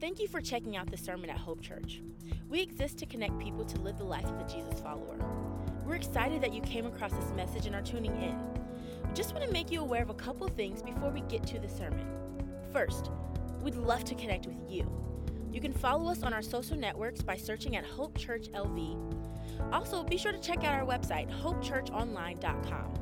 Thank you for checking out the sermon at Hope Church. We exist to connect people to live the life of a Jesus follower. We're excited that you came across this message and are tuning in. We just want to make you aware of a couple things before we get to the sermon. First, we'd love to connect with you. You can follow us on our social networks by searching at Hope Church LV. Also, be sure to check out our website, hopechurchonline.com.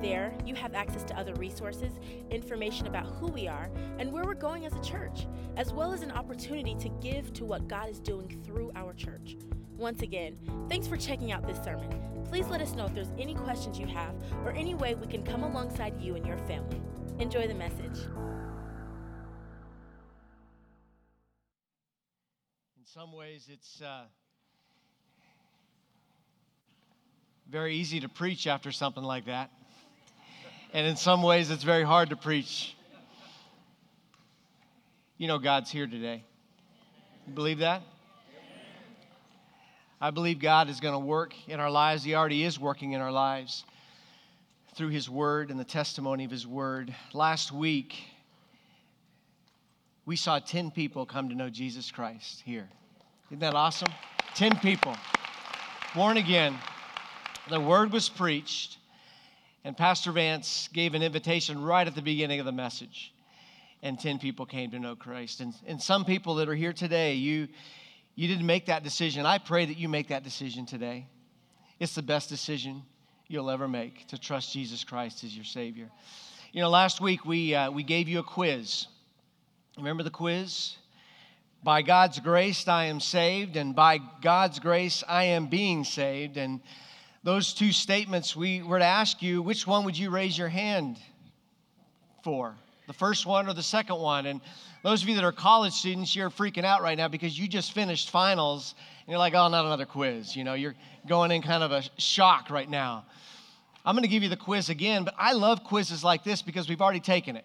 There, you have access to other resources, information about who we are, and where we're going as a church, as well as an opportunity to give to what God is doing through our church. Once again, thanks for checking out this sermon. Please let us know if there's any questions you have or any way we can come alongside you and your family. Enjoy the message. In some ways, it's uh, very easy to preach after something like that. And in some ways, it's very hard to preach. You know, God's here today. You believe that? I believe God is going to work in our lives. He already is working in our lives through His Word and the testimony of His Word. Last week, we saw 10 people come to know Jesus Christ here. Isn't that awesome? 10 people born again. The Word was preached, and Pastor Vance gave an invitation right at the beginning of the message. And 10 people came to know Christ. And, and some people that are here today, you, you didn't make that decision. I pray that you make that decision today. It's the best decision you'll ever make to trust Jesus Christ as your Savior. You know, last week we, uh, we gave you a quiz. Remember the quiz? By God's grace, I am saved, and by God's grace, I am being saved. And those two statements, we were to ask you, which one would you raise your hand for? The first one or the second one? And those of you that are college students, you're freaking out right now because you just finished finals and you're like, oh, not another quiz. You know, you're going in kind of a shock right now. I'm going to give you the quiz again, but I love quizzes like this because we've already taken it.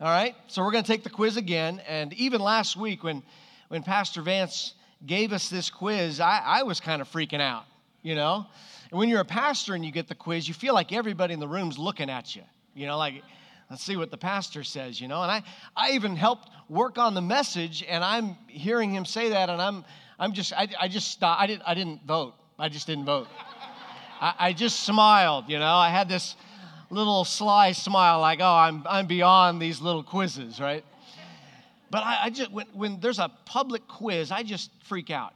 All right? So we're going to take the quiz again. And even last week, when, when Pastor Vance gave us this quiz, I, I was kind of freaking out, you know? And when you're a pastor and you get the quiz, you feel like everybody in the room's looking at you, you know, like, let's see what the pastor says, you know? And I, I even helped work on the message, and I'm hearing him say that, and I'm, I'm just, I, I just stopped. I didn't, I didn't vote. I just didn't vote. I, I just smiled, you know? I had this little sly smile, like, oh, I'm, I'm beyond these little quizzes, right? But I, I just, when, when there's a public quiz, I just freak out.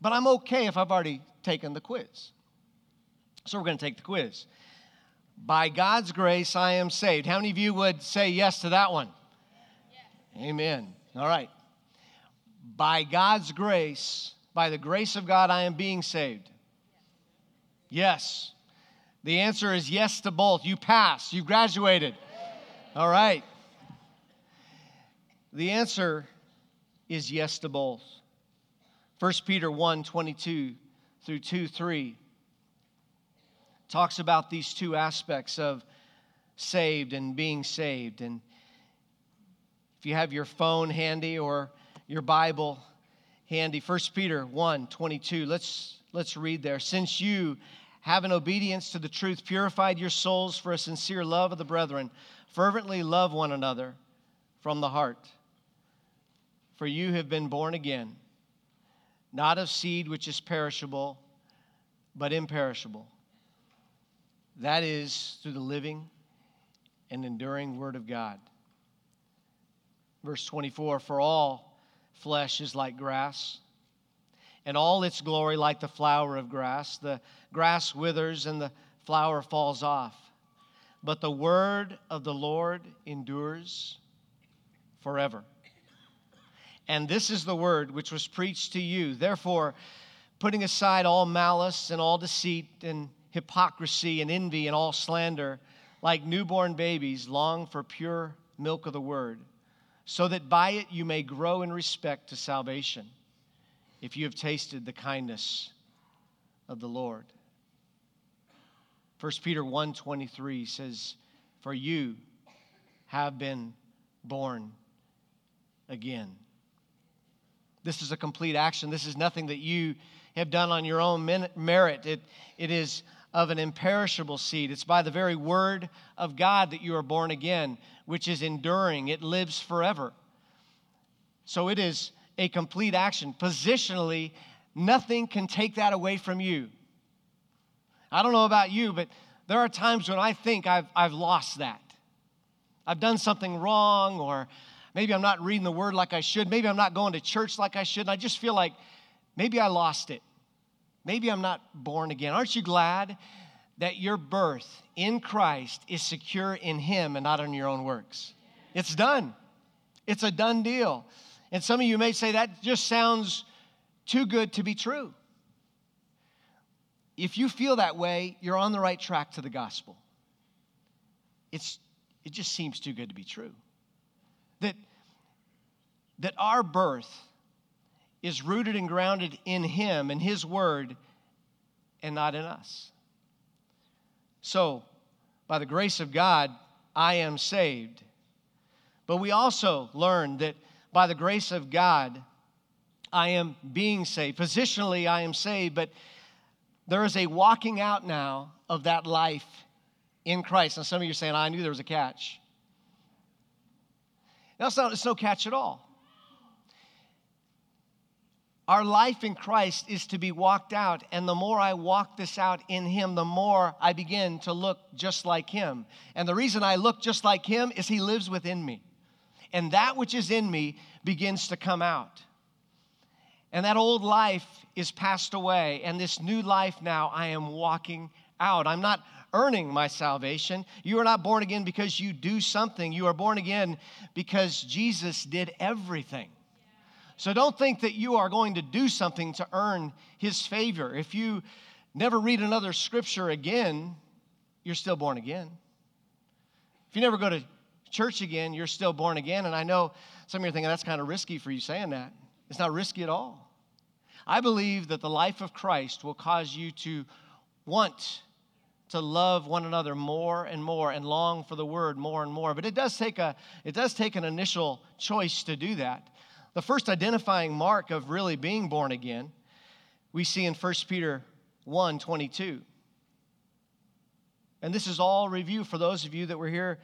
But I'm okay if I've already taken the quiz. So we're going to take the quiz. By God's grace, I am saved. How many of you would say yes to that one? Yes. Amen. All right. By God's grace, by the grace of God, I am being saved. Yes. The answer is yes to both. You passed, you graduated. All right. The answer is yes to both. 1 Peter 1 22 through 2 3 talks about these two aspects of saved and being saved. And if you have your phone handy or your Bible handy, 1 Peter 1 22, let's, let's read there. Since you have in obedience to the truth purified your souls for a sincere love of the brethren, fervently love one another from the heart. For you have been born again, not of seed which is perishable, but imperishable that is through the living and enduring Word of God. Verse 24 For all flesh is like grass, and all its glory like the flower of grass. The grass withers and the flower falls off. But the word of the Lord endures forever. And this is the word which was preached to you. Therefore, putting aside all malice and all deceit and hypocrisy and envy and all slander, like newborn babies, long for pure milk of the word, so that by it you may grow in respect to salvation, if you have tasted the kindness of the Lord. 1 Peter 1:23 says, "For you have been born again." This is a complete action. This is nothing that you have done on your own merit. It, it is of an imperishable seed. It's by the very word of God that you are born again, which is enduring, it lives forever. So it is a complete action. Positionally, nothing can take that away from you. I don't know about you, but there are times when I think I've, I've lost that. I've done something wrong, or maybe I'm not reading the word like I should. Maybe I'm not going to church like I should. And I just feel like maybe I lost it. Maybe I'm not born again. Aren't you glad that your birth in Christ is secure in Him and not in your own works? It's done, it's a done deal. And some of you may say that just sounds too good to be true. If you feel that way, you're on the right track to the gospel. It's, it just seems too good to be true. That, that our birth is rooted and grounded in Him and His Word and not in us. So, by the grace of God, I am saved. But we also learn that by the grace of God, I am being saved. Positionally, I am saved, but there is a walking out now of that life in Christ. And some of you are saying, I knew there was a catch. That's not, it's no catch at all. Our life in Christ is to be walked out, and the more I walk this out in Him, the more I begin to look just like Him. And the reason I look just like Him is He lives within me. And that which is in me begins to come out. And that old life is passed away, and this new life now I am walking out. I'm not earning my salvation. You are not born again because you do something, you are born again because Jesus did everything. So don't think that you are going to do something to earn his favor. If you never read another scripture again, you're still born again. If you never go to church again, you're still born again. And I know some of you are thinking that's kind of risky for you saying that. It's not risky at all. I believe that the life of Christ will cause you to want to love one another more and more and long for the word more and more. But it does take a it does take an initial choice to do that. The first identifying mark of really being born again, we see in 1 Peter 1 22. And this is all review for those of you that were here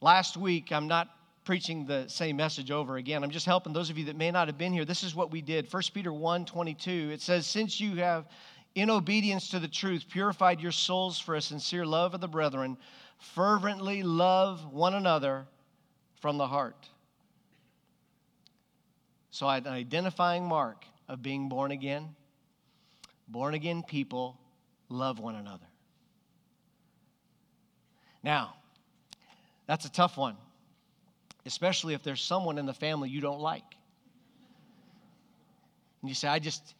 last week. I'm not preaching the same message over again. I'm just helping those of you that may not have been here. This is what we did. 1 Peter 1 22. It says, Since you have, in obedience to the truth, purified your souls for a sincere love of the brethren, fervently love one another from the heart. So, an identifying mark of being born again born again people love one another. Now, that's a tough one, especially if there's someone in the family you don't like. And you say, I just,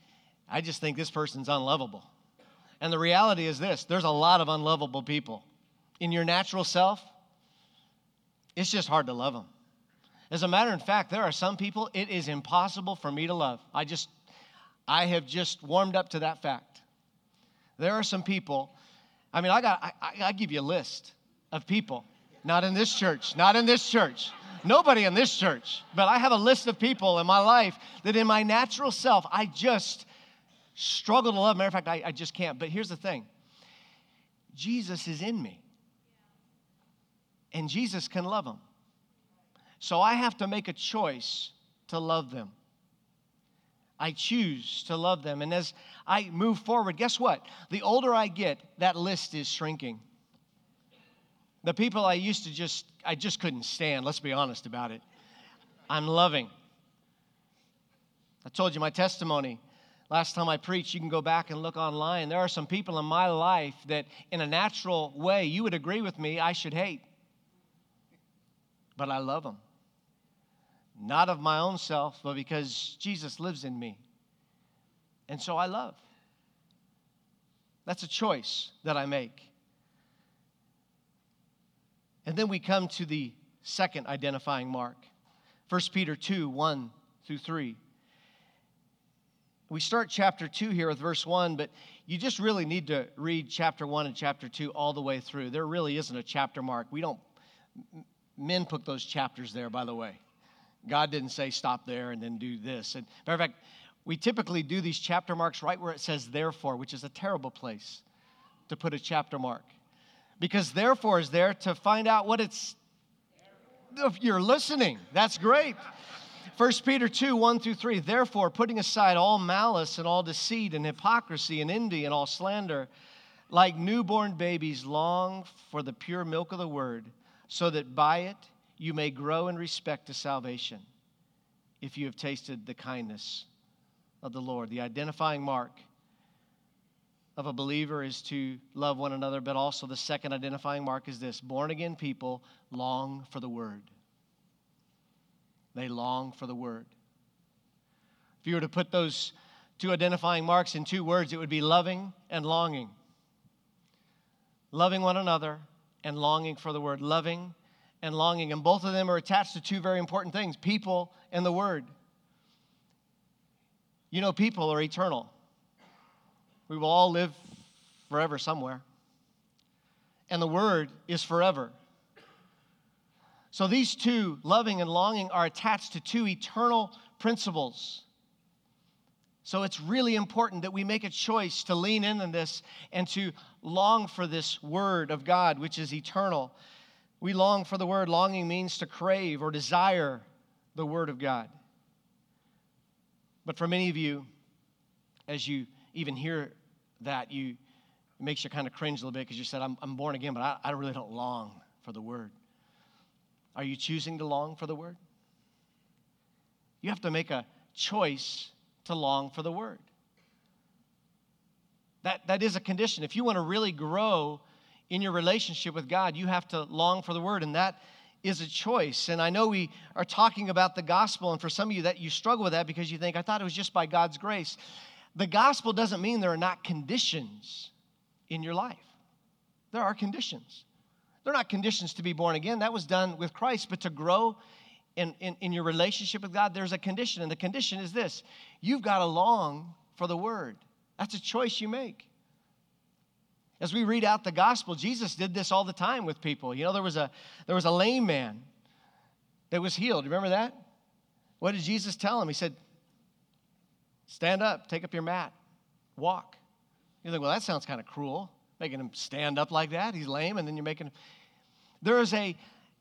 I just think this person's unlovable. And the reality is this there's a lot of unlovable people. In your natural self, it's just hard to love them. As a matter of fact, there are some people it is impossible for me to love. I just, I have just warmed up to that fact. There are some people, I mean, I got, I, I give you a list of people, not in this church, not in this church, nobody in this church, but I have a list of people in my life that in my natural self, I just struggle to love. Matter of fact, I, I just can't. But here's the thing Jesus is in me, and Jesus can love them. So I have to make a choice to love them. I choose to love them. And as I move forward, guess what? The older I get, that list is shrinking. The people I used to just, I just couldn't stand, let's be honest about it. I'm loving. I told you my testimony. Last time I preached, you can go back and look online. There are some people in my life that, in a natural way, you would agree with me, I should hate. But I love them not of my own self, but because Jesus lives in me. And so I love. That's a choice that I make. And then we come to the second identifying mark 1 Peter 2 1 through 3. We start chapter 2 here with verse 1, but you just really need to read chapter 1 and chapter 2 all the way through. There really isn't a chapter mark. We don't, men put those chapters there, by the way. God didn't say stop there and then do this. And matter of fact, we typically do these chapter marks right where it says therefore, which is a terrible place to put a chapter mark. Because therefore is there to find out what it's if you're listening. That's great. 1 Peter 2 1 through 3. Therefore, putting aside all malice and all deceit and hypocrisy and envy and all slander, like newborn babies, long for the pure milk of the word, so that by it you may grow in respect to salvation, if you have tasted the kindness of the Lord. The identifying mark of a believer is to love one another, but also the second identifying mark is this born again people long for the word. They long for the word. If you were to put those two identifying marks in two words, it would be loving and longing. Loving one another and longing for the word. Loving and longing. And both of them are attached to two very important things people and the word. You know, people are eternal. We will all live forever somewhere. And the word is forever. So these two, loving and longing, are attached to two eternal principles. So it's really important that we make a choice to lean in on this and to long for this word of God, which is eternal. We long for the word. Longing means to crave or desire the word of God. But for many of you, as you even hear that, you it makes you kind of cringe a little bit because you said, I'm, I'm born again, but I, I really don't long for the word. Are you choosing to long for the word? You have to make a choice to long for the word. That, that is a condition. If you want to really grow in your relationship with God, you have to long for the word, and that is a choice. And I know we are talking about the gospel, and for some of you that you struggle with that because you think, I thought it was just by God's grace. The gospel doesn't mean there are not conditions in your life. There are conditions. They're not conditions to be born again. That was done with Christ. But to grow in, in, in your relationship with God, there's a condition. And the condition is this you've got to long for the word. That's a choice you make. As we read out the gospel, Jesus did this all the time with people. You know, there was a, there was a lame man that was healed. Remember that? What did Jesus tell him? He said, Stand up, take up your mat, walk. You think, well, that sounds kind of cruel making him stand up like that. He's lame, and then you're making. There is a,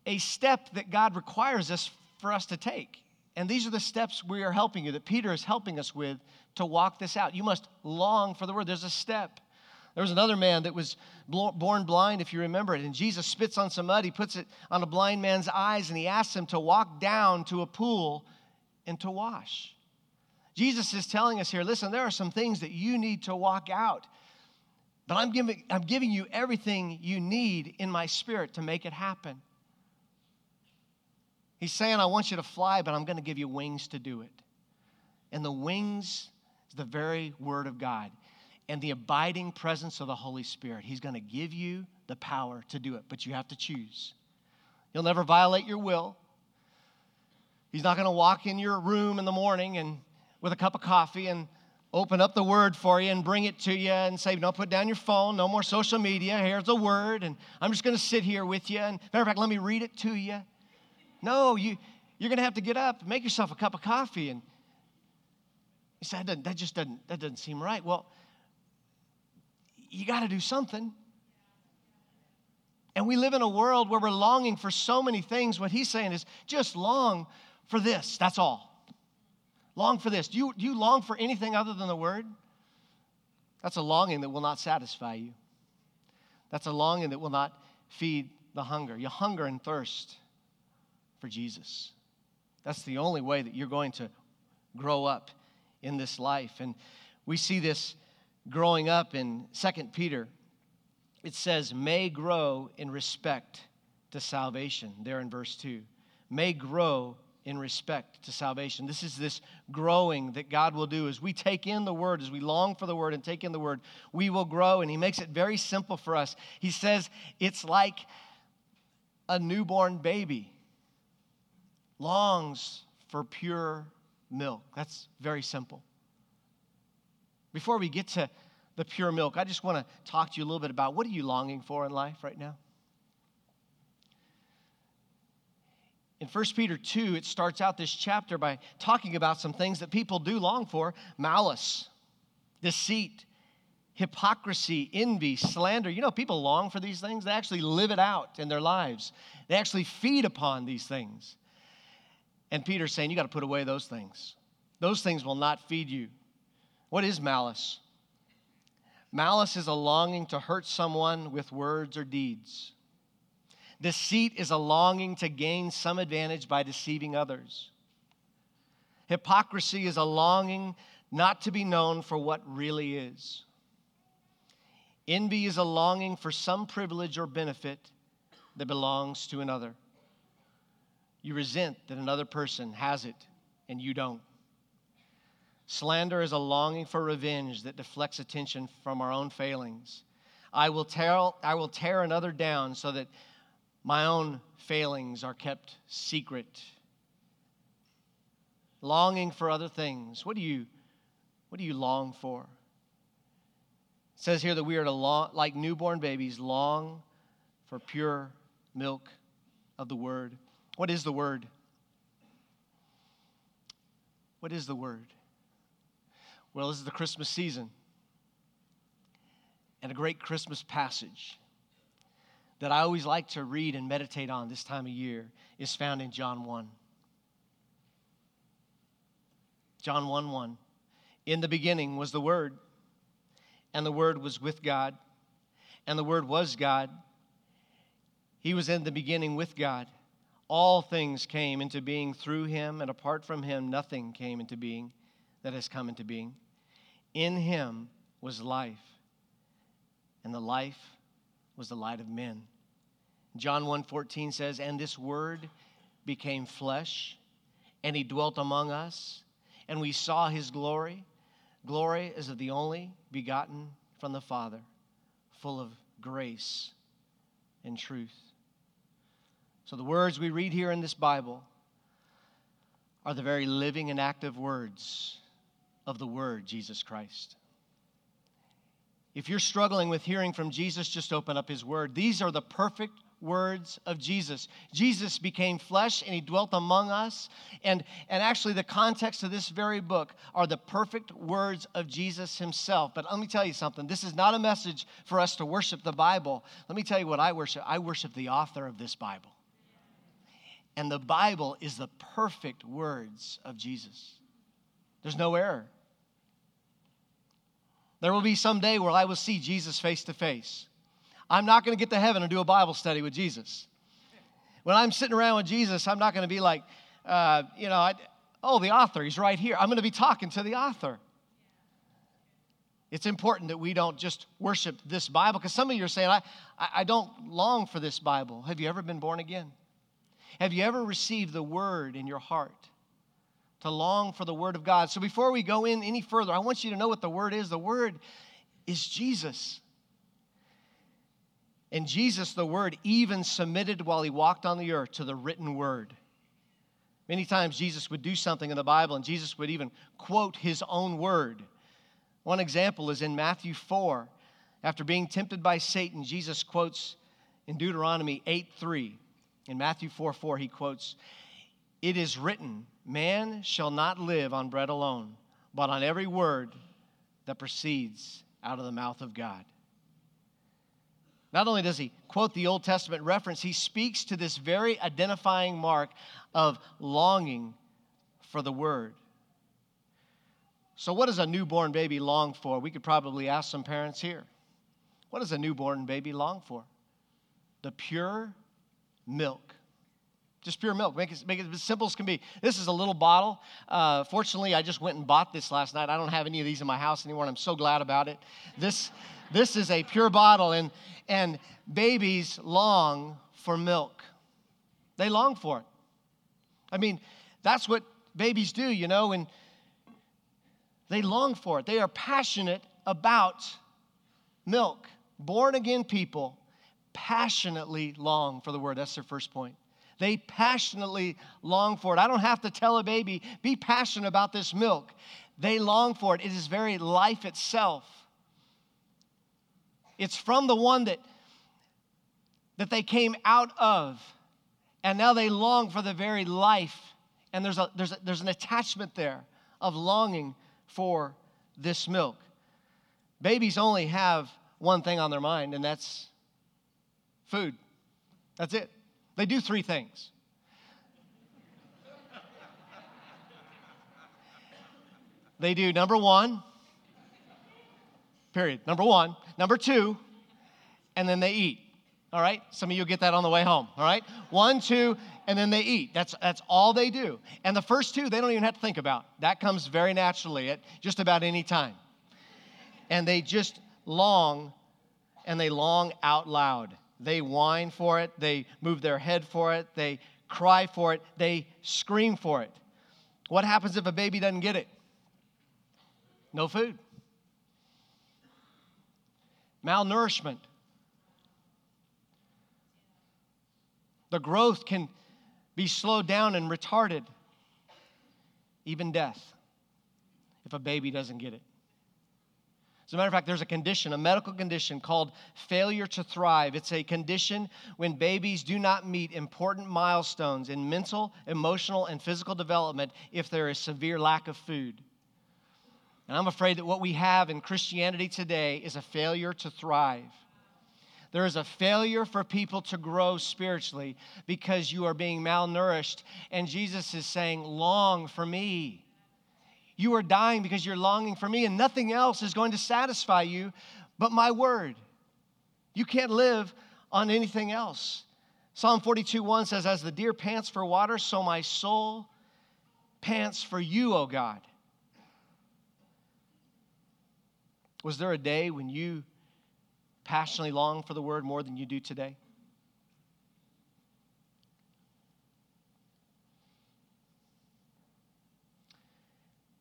a step that God requires us for us to take. And these are the steps we are helping you, that Peter is helping us with to walk this out. You must long for the word. There's a step. There was another man that was born blind, if you remember it, and Jesus spits on some mud. He puts it on a blind man's eyes, and he asks him to walk down to a pool and to wash. Jesus is telling us here listen, there are some things that you need to walk out. But I'm giving, I'm giving you everything you need in my spirit to make it happen. He's saying, I want you to fly, but I'm going to give you wings to do it. And the wings is the very word of God and the abiding presence of the Holy Spirit. He's going to give you the power to do it, but you have to choose. You'll never violate your will. He's not going to walk in your room in the morning and with a cup of coffee and open up the word for you and bring it to you and say, no, put down your phone, no more social media. Here's the word, and I'm just going to sit here with you. And matter of fact, let me read it to you. No, you, you're going to have to get up, make yourself a cup of coffee. And you said, that, that just doesn't, that doesn't seem right. Well, you got to do something. And we live in a world where we're longing for so many things. What he's saying is just long for this. That's all. Long for this. Do you, do you long for anything other than the word? That's a longing that will not satisfy you. That's a longing that will not feed the hunger. You hunger and thirst for Jesus. That's the only way that you're going to grow up in this life. And we see this growing up in Second Peter. It says, may grow in respect to salvation, there in verse 2. May grow in respect to salvation. This is this growing that God will do as we take in the word, as we long for the word and take in the word, we will grow. And He makes it very simple for us. He says it's like a newborn baby longs for pure milk. That's very simple. Before we get to the pure milk, I just want to talk to you a little bit about what are you longing for in life right now? in 1 Peter 2, it starts out this chapter by talking about some things that people do long for malice, deceit, hypocrisy, envy, slander. You know, people long for these things. They actually live it out in their lives, they actually feed upon these things. And Peter's saying, You got to put away those things. Those things will not feed you. What is malice? Malice is a longing to hurt someone with words or deeds. Deceit is a longing to gain some advantage by deceiving others. Hypocrisy is a longing not to be known for what really is. Envy is a longing for some privilege or benefit that belongs to another. You resent that another person has it and you don't. Slander is a longing for revenge that deflects attention from our own failings. I will tear, I will tear another down so that my own failings are kept secret. Longing for other things. What do you, what do you long for? It says here that we are to long, like newborn babies, long for pure milk of the word. What is the word? What is the word? Well, this is the Christmas season. And a great Christmas passage that I always like to read and meditate on this time of year is found in John 1. John 1 1. In the beginning was the Word, and the Word was with God, and the Word was God. He was in the beginning with God. All things came into being through him, and apart from him, nothing came into being that has come into being. In him was life, and the life was the light of men. John 1:14 says, "And this word became flesh, and he dwelt among us, and we saw his glory. Glory as of the only begotten from the Father, full of grace and truth." So, the words we read here in this Bible are the very living and active words of the Word, Jesus Christ. If you're struggling with hearing from Jesus, just open up His Word. These are the perfect words of Jesus. Jesus became flesh and he dwelt among us. And, and actually, the context of this very book are the perfect words of Jesus himself. But let me tell you something this is not a message for us to worship the Bible. Let me tell you what I worship I worship the author of this Bible. And the Bible is the perfect words of Jesus. There's no error. There will be some day where I will see Jesus face to face. I'm not going to get to heaven and do a Bible study with Jesus. When I'm sitting around with Jesus, I'm not going to be like, uh, you know, I, oh, the author, he's right here. I'm going to be talking to the author. It's important that we don't just worship this Bible because some of you are saying, I, I don't long for this Bible. Have you ever been born again? Have you ever received the word in your heart? To long for the word of God. So before we go in any further, I want you to know what the word is. The word is Jesus. And Jesus, the word, even submitted while he walked on the earth to the written word. Many times Jesus would do something in the Bible and Jesus would even quote his own word. One example is in Matthew 4. After being tempted by Satan, Jesus quotes in Deuteronomy 8 3. In Matthew 4 4, he quotes, It is written, Man shall not live on bread alone, but on every word that proceeds out of the mouth of God. Not only does he quote the Old Testament reference, he speaks to this very identifying mark of longing for the word. So, what does a newborn baby long for? We could probably ask some parents here. What does a newborn baby long for? The pure milk. Just pure milk. Make it, make it as simple as can be. This is a little bottle. Uh, fortunately, I just went and bought this last night. I don't have any of these in my house anymore, and I'm so glad about it. This, this is a pure bottle, and, and babies long for milk. They long for it. I mean, that's what babies do, you know, and they long for it. They are passionate about milk. Born again people passionately long for the word. That's their first point. They passionately long for it. I don't have to tell a baby, be passionate about this milk. They long for it. It is very life itself. It's from the one that, that they came out of, and now they long for the very life. And there's, a, there's, a, there's an attachment there of longing for this milk. Babies only have one thing on their mind, and that's food. That's it. They do three things. They do number one, period, number one, number two, and then they eat. All right? Some of you get that on the way home. All right? One, two, and then they eat. That's, that's all they do. And the first two, they don't even have to think about. That comes very naturally at just about any time. And they just long and they long out loud. They whine for it, they move their head for it, they cry for it, they scream for it. What happens if a baby doesn't get it? No food. Malnourishment. The growth can be slowed down and retarded, even death, if a baby doesn't get it. As a matter of fact, there's a condition, a medical condition called failure to thrive. It's a condition when babies do not meet important milestones in mental, emotional, and physical development if there is severe lack of food. And I'm afraid that what we have in Christianity today is a failure to thrive. There is a failure for people to grow spiritually because you are being malnourished. And Jesus is saying, Long for me. You are dying because you're longing for me, and nothing else is going to satisfy you but my word. You can't live on anything else. Psalm 42 1 says, As the deer pants for water, so my soul pants for you, O God. Was there a day when you passionately longed for the word more than you do today?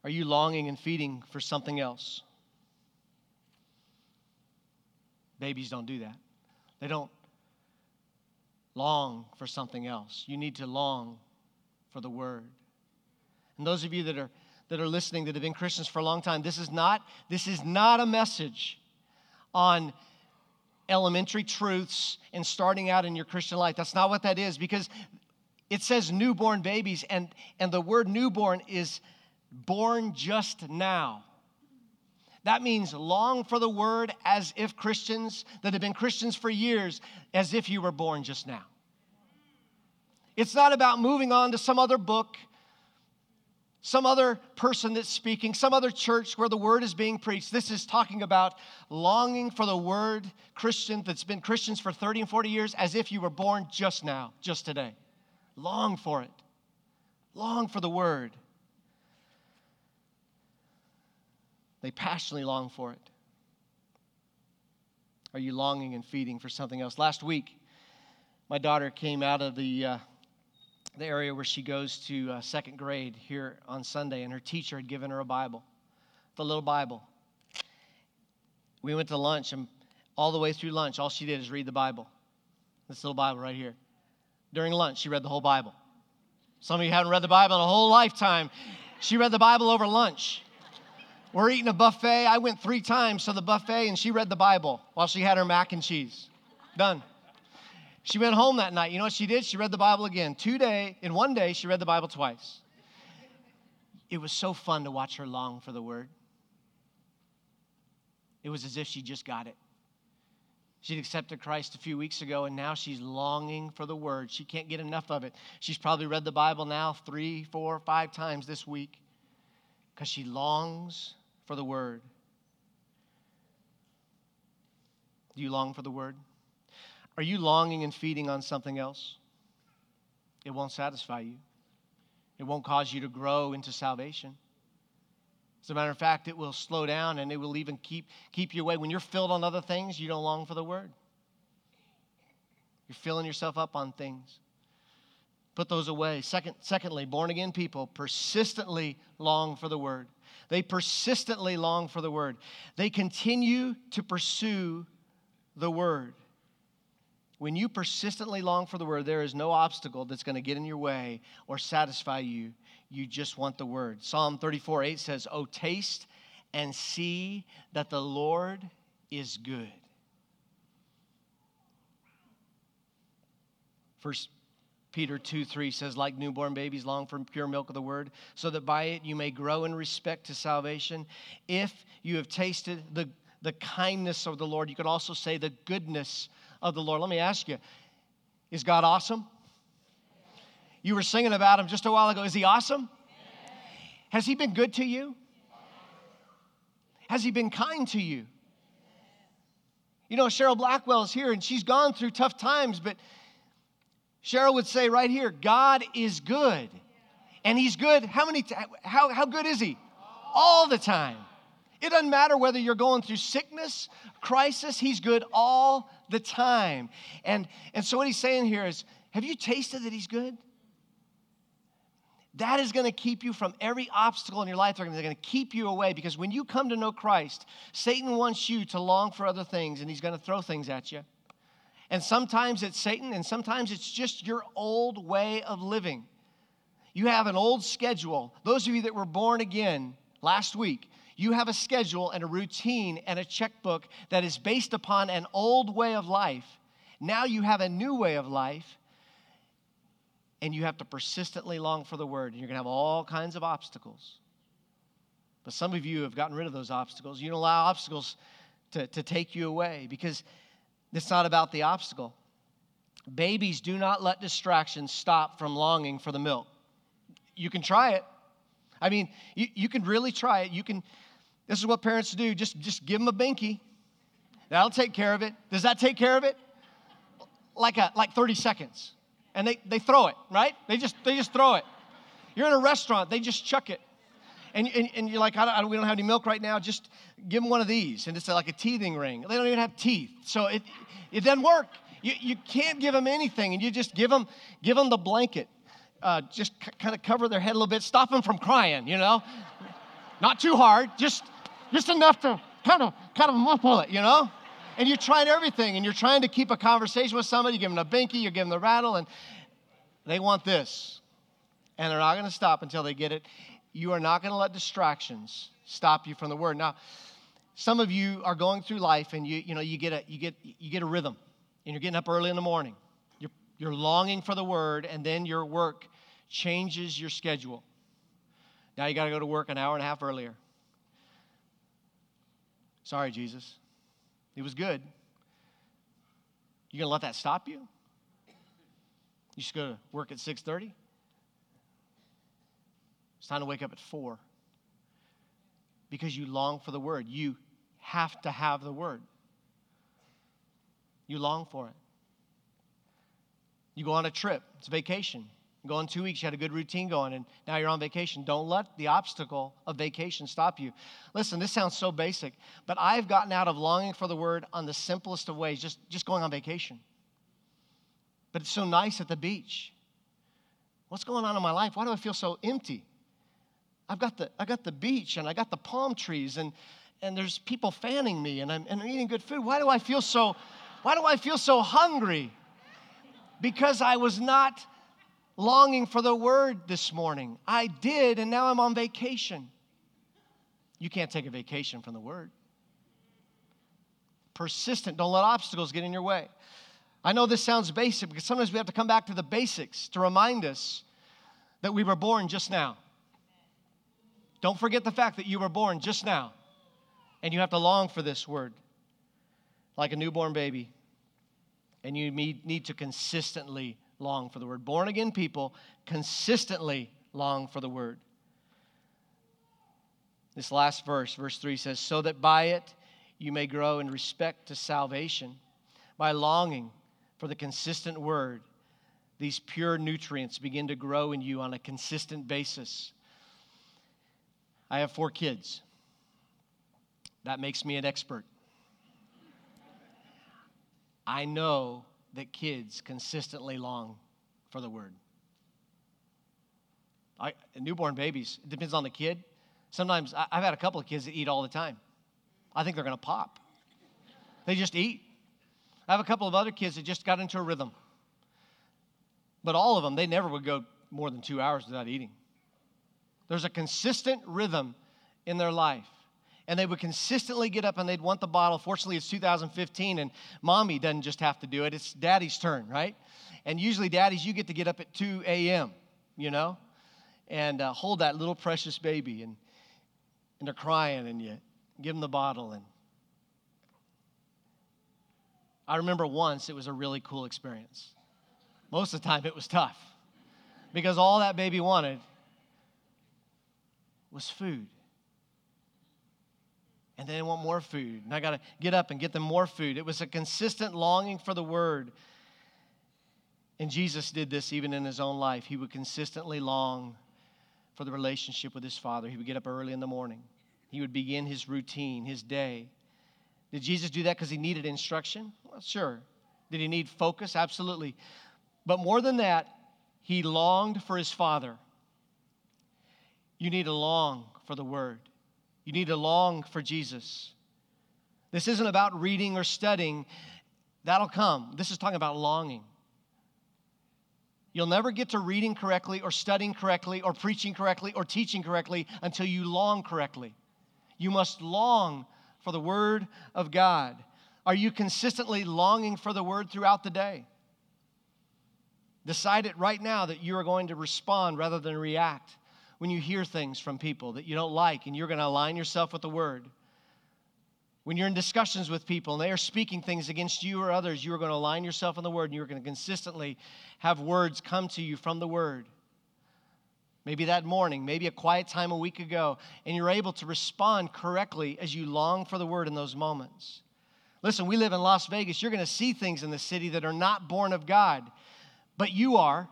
Are you longing and feeding for something else? Babies don't do that. They don't long for something else. You need to long for the word. And those of you that are that are listening that have been Christians for a long time, this is not this is not a message on elementary truths and starting out in your Christian life. That's not what that is because it says newborn babies and and the word newborn is born just now. That means long for the word as if Christians that have been Christians for years, as if you were born just now. It's not about moving on to some other book, some other person that's speaking, some other church where the word is being preached. This is talking about longing for the word, Christian, that's been Christians for 30 and 40 years, as if you were born just now, just today. Long for it. Long for the word. They passionately long for it. Are you longing and feeding for something else? Last week, my daughter came out of the, uh, the area where she goes to uh, second grade here on Sunday, and her teacher had given her a Bible, the little Bible. We went to lunch, and all the way through lunch, all she did is read the Bible. This little Bible right here. During lunch, she read the whole Bible. Some of you haven't read the Bible in a whole lifetime. She read the Bible over lunch. We're eating a buffet. I went three times to the buffet and she read the Bible while she had her mac and cheese. Done. She went home that night. You know what she did? She read the Bible again. Two day, in one day, she read the Bible twice. It was so fun to watch her long for the word. It was as if she just got it. She'd accepted Christ a few weeks ago, and now she's longing for the word. She can't get enough of it. She's probably read the Bible now three, four, five times this week because she longs for the word. Do you long for the word? Are you longing and feeding on something else? It won't satisfy you. It won't cause you to grow into salvation. As a matter of fact, it will slow down and it will even keep, keep you away. When you're filled on other things, you don't long for the word. You're filling yourself up on things. Put those away. Second, secondly, born again people persistently long for the word. They persistently long for the word. They continue to pursue the word. When you persistently long for the word, there is no obstacle that's going to get in your way or satisfy you. You just want the word. Psalm 34 8 says, Oh, taste and see that the Lord is good. First Peter 2 3 says, like newborn babies long for pure milk of the word, so that by it you may grow in respect to salvation. If you have tasted the, the kindness of the Lord, you could also say the goodness of the Lord. Let me ask you, is God awesome? You were singing about him just a while ago. Is he awesome? Has he been good to you? Has He been kind to you? You know, Cheryl Blackwell is here and she's gone through tough times, but Cheryl would say right here God is good. And He's good. How many, t- how, how good is He? All the time. It doesn't matter whether you're going through sickness, crisis, He's good all the time. And, and so, what He's saying here is have you tasted that He's good? That is going to keep you from every obstacle in your life. They're going to keep you away because when you come to know Christ, Satan wants you to long for other things and he's going to throw things at you. And sometimes it's Satan, and sometimes it's just your old way of living. You have an old schedule. Those of you that were born again last week, you have a schedule and a routine and a checkbook that is based upon an old way of life. Now you have a new way of life, and you have to persistently long for the word, and you're going to have all kinds of obstacles. But some of you have gotten rid of those obstacles. You don't allow obstacles to, to take you away because it's not about the obstacle. Babies do not let distractions stop from longing for the milk. You can try it. I mean, you, you can really try it. You can, this is what parents do. Just, just give them a binky. That'll take care of it. Does that take care of it? Like, a, like 30 seconds. And they, they throw it, right? They just, they just throw it. You're in a restaurant, they just chuck it. And, and, and you're like, I don't, I don't, we don't have any milk right now. Just give them one of these. And it's like a teething ring. They don't even have teeth. So it, it doesn't work. You, you can't give them anything. And you just give them, give them the blanket. Uh, just c- kind of cover their head a little bit. Stop them from crying, you know? Not too hard. Just, just enough to kind of, kind of muffle it, you know? And you're trying everything. And you're trying to keep a conversation with somebody. You give them a binky. You give them the rattle. And they want this. And they're not going to stop until they get it you are not going to let distractions stop you from the word. Now, some of you are going through life and you, you know, you get a, you get, you get a rhythm and you're getting up early in the morning. You're, you're longing for the word and then your work changes your schedule. Now you got to go to work an hour and a half earlier. Sorry, Jesus. It was good. You to let that stop you? You should go to work at 6:30? It's time to wake up at four because you long for the word. You have to have the word. You long for it. You go on a trip, it's a vacation. You go on two weeks, you had a good routine going, and now you're on vacation. Don't let the obstacle of vacation stop you. Listen, this sounds so basic, but I've gotten out of longing for the word on the simplest of ways, just, just going on vacation. But it's so nice at the beach. What's going on in my life? Why do I feel so empty? I've got the, I got the beach and I got the palm trees and, and there's people fanning me and I'm, and I'm eating good food. Why do I feel so, why do I feel so hungry? Because I was not longing for the word this morning. I did, and now I'm on vacation. You can't take a vacation from the word. Persistent. Don't let obstacles get in your way. I know this sounds basic because sometimes we have to come back to the basics to remind us that we were born just now. Don't forget the fact that you were born just now and you have to long for this word like a newborn baby. And you need to consistently long for the word. Born again people consistently long for the word. This last verse, verse 3 says, So that by it you may grow in respect to salvation, by longing for the consistent word, these pure nutrients begin to grow in you on a consistent basis. I have four kids. That makes me an expert. I know that kids consistently long for the word. I, newborn babies, it depends on the kid. Sometimes I, I've had a couple of kids that eat all the time. I think they're going to pop. They just eat. I have a couple of other kids that just got into a rhythm. But all of them, they never would go more than two hours without eating. There's a consistent rhythm in their life. And they would consistently get up and they'd want the bottle. Fortunately, it's 2015 and mommy doesn't just have to do it, it's daddy's turn, right? And usually, daddies, you get to get up at 2 a.m., you know, and uh, hold that little precious baby. And, and they're crying and you give them the bottle. And I remember once it was a really cool experience. Most of the time, it was tough because all that baby wanted was food. and they want more food. And I got to get up and get them more food. It was a consistent longing for the word. And Jesus did this even in his own life. He would consistently long for the relationship with his Father. He would get up early in the morning, he would begin his routine, his day. Did Jesus do that because he needed instruction? Well, sure. Did he need focus? Absolutely. But more than that, he longed for his Father. You need to long for the Word, you need to long for Jesus. This isn't about reading or studying, that'll come. This is talking about longing. You'll never get to reading correctly or studying correctly or preaching correctly or teaching correctly until you long correctly. You must long for the Word of God. Are you consistently longing for the Word throughout the day? Decide it right now that you are going to respond rather than react when you hear things from people that you don't like and you're going to align yourself with the Word. When you're in discussions with people and they are speaking things against you or others, you are going to align yourself in the Word and you're going to consistently have words come to you from the Word. Maybe that morning, maybe a quiet time a week ago, and you're able to respond correctly as you long for the Word in those moments. Listen, we live in Las Vegas. You're going to see things in the city that are not born of God, but you are.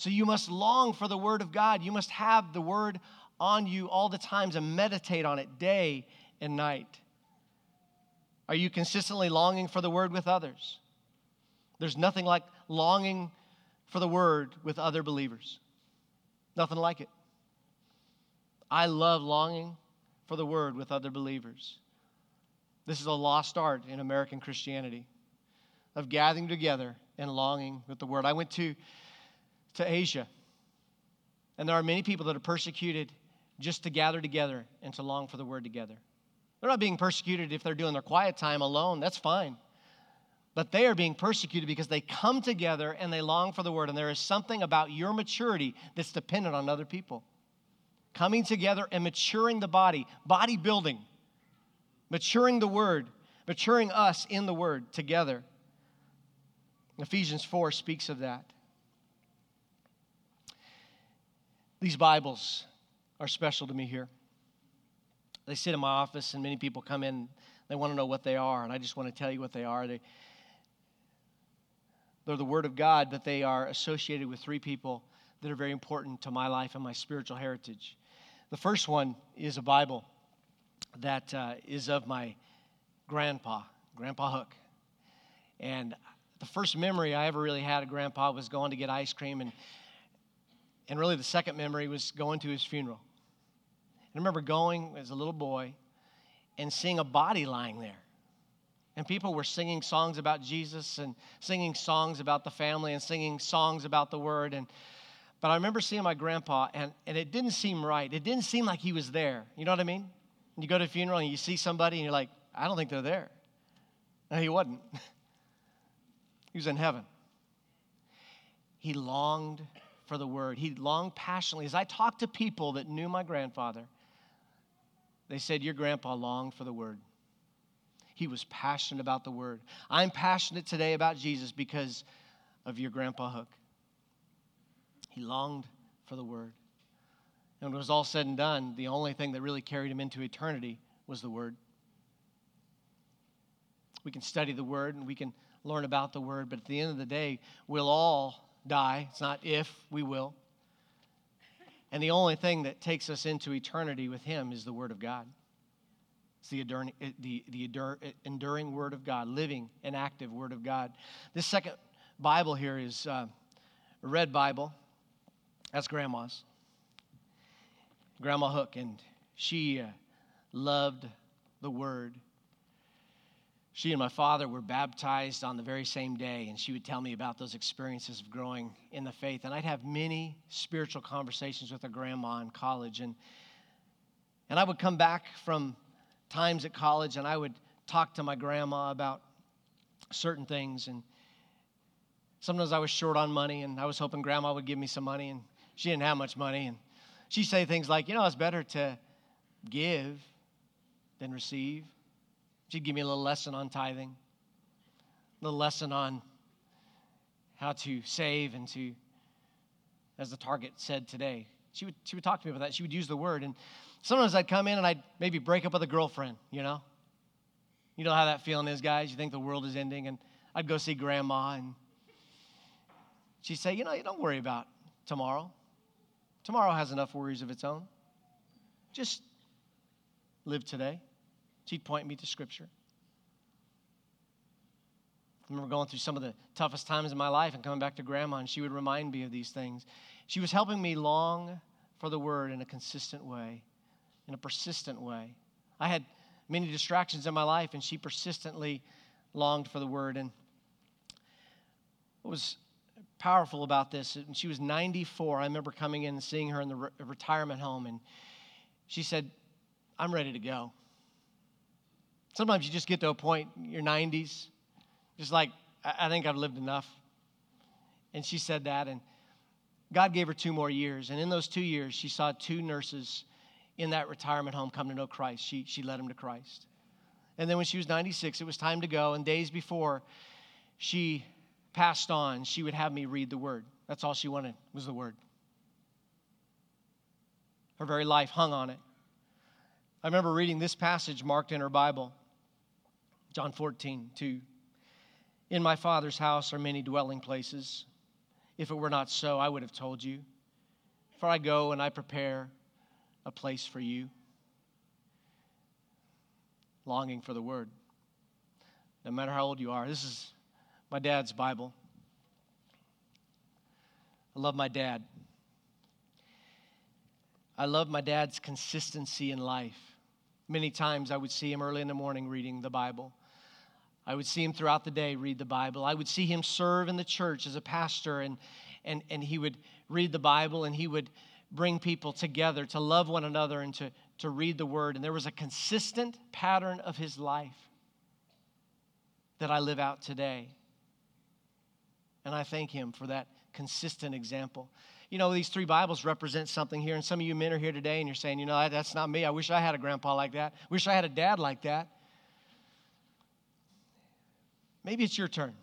So you must long for the Word of God. You must have the Word on you all the times and meditate on it day and night? Are you consistently longing for the word with others? There's nothing like longing for the word with other believers. Nothing like it. I love longing for the word with other believers. This is a lost art in American Christianity of gathering together and longing with the word. I went to, to Asia, and there are many people that are persecuted just to gather together and to long for the word together. They're not being persecuted if they're doing their quiet time alone. That's fine. But they are being persecuted because they come together and they long for the word. And there is something about your maturity that's dependent on other people. Coming together and maturing the body, body building, maturing the word, maturing us in the word together. Ephesians 4 speaks of that. These Bibles are special to me here. They sit in my office, and many people come in. They want to know what they are, and I just want to tell you what they are. They, they're the Word of God, but they are associated with three people that are very important to my life and my spiritual heritage. The first one is a Bible that uh, is of my grandpa, Grandpa Hook. And the first memory I ever really had of Grandpa was going to get ice cream, and, and really the second memory was going to his funeral. I remember going as a little boy and seeing a body lying there. And people were singing songs about Jesus and singing songs about the family and singing songs about the word. And, but I remember seeing my grandpa, and, and it didn't seem right. It didn't seem like he was there. You know what I mean? You go to a funeral and you see somebody, and you're like, I don't think they're there. No, he wasn't. he was in heaven. He longed for the word. He longed passionately. As I talked to people that knew my grandfather, they said, Your grandpa longed for the word. He was passionate about the word. I'm passionate today about Jesus because of your grandpa Hook. He longed for the word. And when it was all said and done, the only thing that really carried him into eternity was the word. We can study the word and we can learn about the word, but at the end of the day, we'll all die. It's not if, we will. And the only thing that takes us into eternity with Him is the Word of God. It's the enduring, the, the enduring Word of God, living and active Word of God. This second Bible here is uh, a red Bible. That's Grandma's. Grandma Hook, and she uh, loved the Word she and my father were baptized on the very same day, and she would tell me about those experiences of growing in the faith. And I'd have many spiritual conversations with her grandma in college. And, and I would come back from times at college and I would talk to my grandma about certain things. And sometimes I was short on money, and I was hoping grandma would give me some money, and she didn't have much money. And she'd say things like, You know, it's better to give than receive. She'd give me a little lesson on tithing, a little lesson on how to save and to, as the target said today, She would, she would talk to me about that. She would use the word. And sometimes I'd come in and I'd maybe break up with a girlfriend, you know? You know how that feeling is, guys? You think the world is ending. And I'd go see grandma and she'd say, You know, you don't worry about tomorrow. Tomorrow has enough worries of its own. Just live today. She'd point me to scripture. I remember going through some of the toughest times in my life and coming back to grandma, and she would remind me of these things. She was helping me long for the word in a consistent way, in a persistent way. I had many distractions in my life, and she persistently longed for the word. And what was powerful about this, and she was 94. I remember coming in and seeing her in the re- retirement home, and she said, I'm ready to go. Sometimes you just get to a point in your 90s, just like, I think I've lived enough. And she said that, and God gave her two more years. And in those two years, she saw two nurses in that retirement home come to know Christ. She, she led them to Christ. And then when she was 96, it was time to go. And days before she passed on, she would have me read the word. That's all she wanted was the word. Her very life hung on it. I remember reading this passage marked in her Bible, John 14, 2. In my Father's house are many dwelling places. If it were not so, I would have told you. For I go and I prepare a place for you. Longing for the word. No matter how old you are, this is my dad's Bible. I love my dad. I love my dad's consistency in life. Many times I would see him early in the morning reading the Bible. I would see him throughout the day read the Bible. I would see him serve in the church as a pastor, and, and, and he would read the Bible and he would bring people together to love one another and to, to read the Word. And there was a consistent pattern of his life that I live out today. And I thank him for that consistent example. You know, these three Bibles represent something here, and some of you men are here today and you're saying, you know, that's not me. I wish I had a grandpa like that. Wish I had a dad like that. Maybe it's your turn.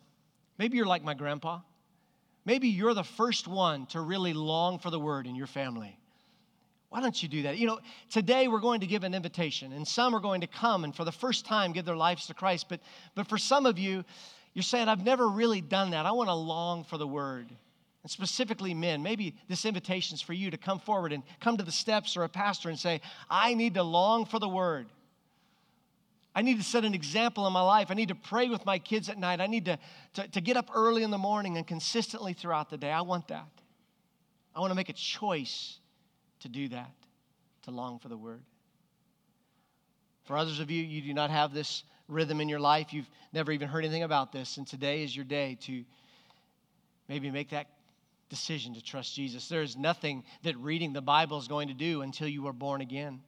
Maybe you're like my grandpa. Maybe you're the first one to really long for the word in your family. Why don't you do that? You know, today we're going to give an invitation, and some are going to come and for the first time give their lives to Christ. But, but for some of you, you're saying, I've never really done that. I want to long for the word. And specifically, men, maybe this invitation is for you to come forward and come to the steps or a pastor and say, I need to long for the word. I need to set an example in my life. I need to pray with my kids at night. I need to, to, to, get up early in the morning and consistently throughout the day. I want that. I want to make a choice to do that, to long for the word. For others of you, you do not have this rhythm in your life. You've never even heard anything about this. And today is your day to maybe make that decision to trust Jesus. There is nothing that reading the Bible is going to do until you are born again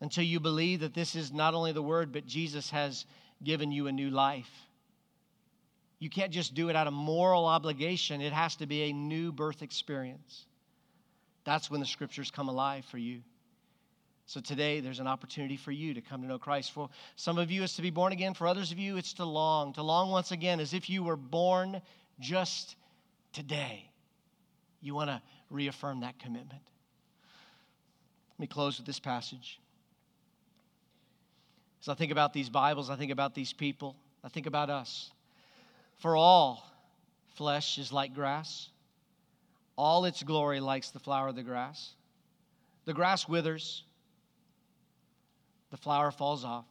until you believe that this is not only the word, but Jesus has given you a new life. You can't just do it out of moral obligation, it has to be a new birth experience. That's when the scriptures come alive for you. So today, there's an opportunity for you to come to know Christ. For some of you, it's to be born again. For others of you, it's to long. To long once again as if you were born just today. You want to reaffirm that commitment. Let me close with this passage. As I think about these Bibles, I think about these people, I think about us. For all flesh is like grass, all its glory likes the flower of the grass. The grass withers, the flower falls off,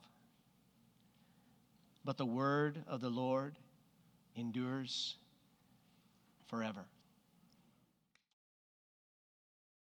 but the word of the Lord endures forever.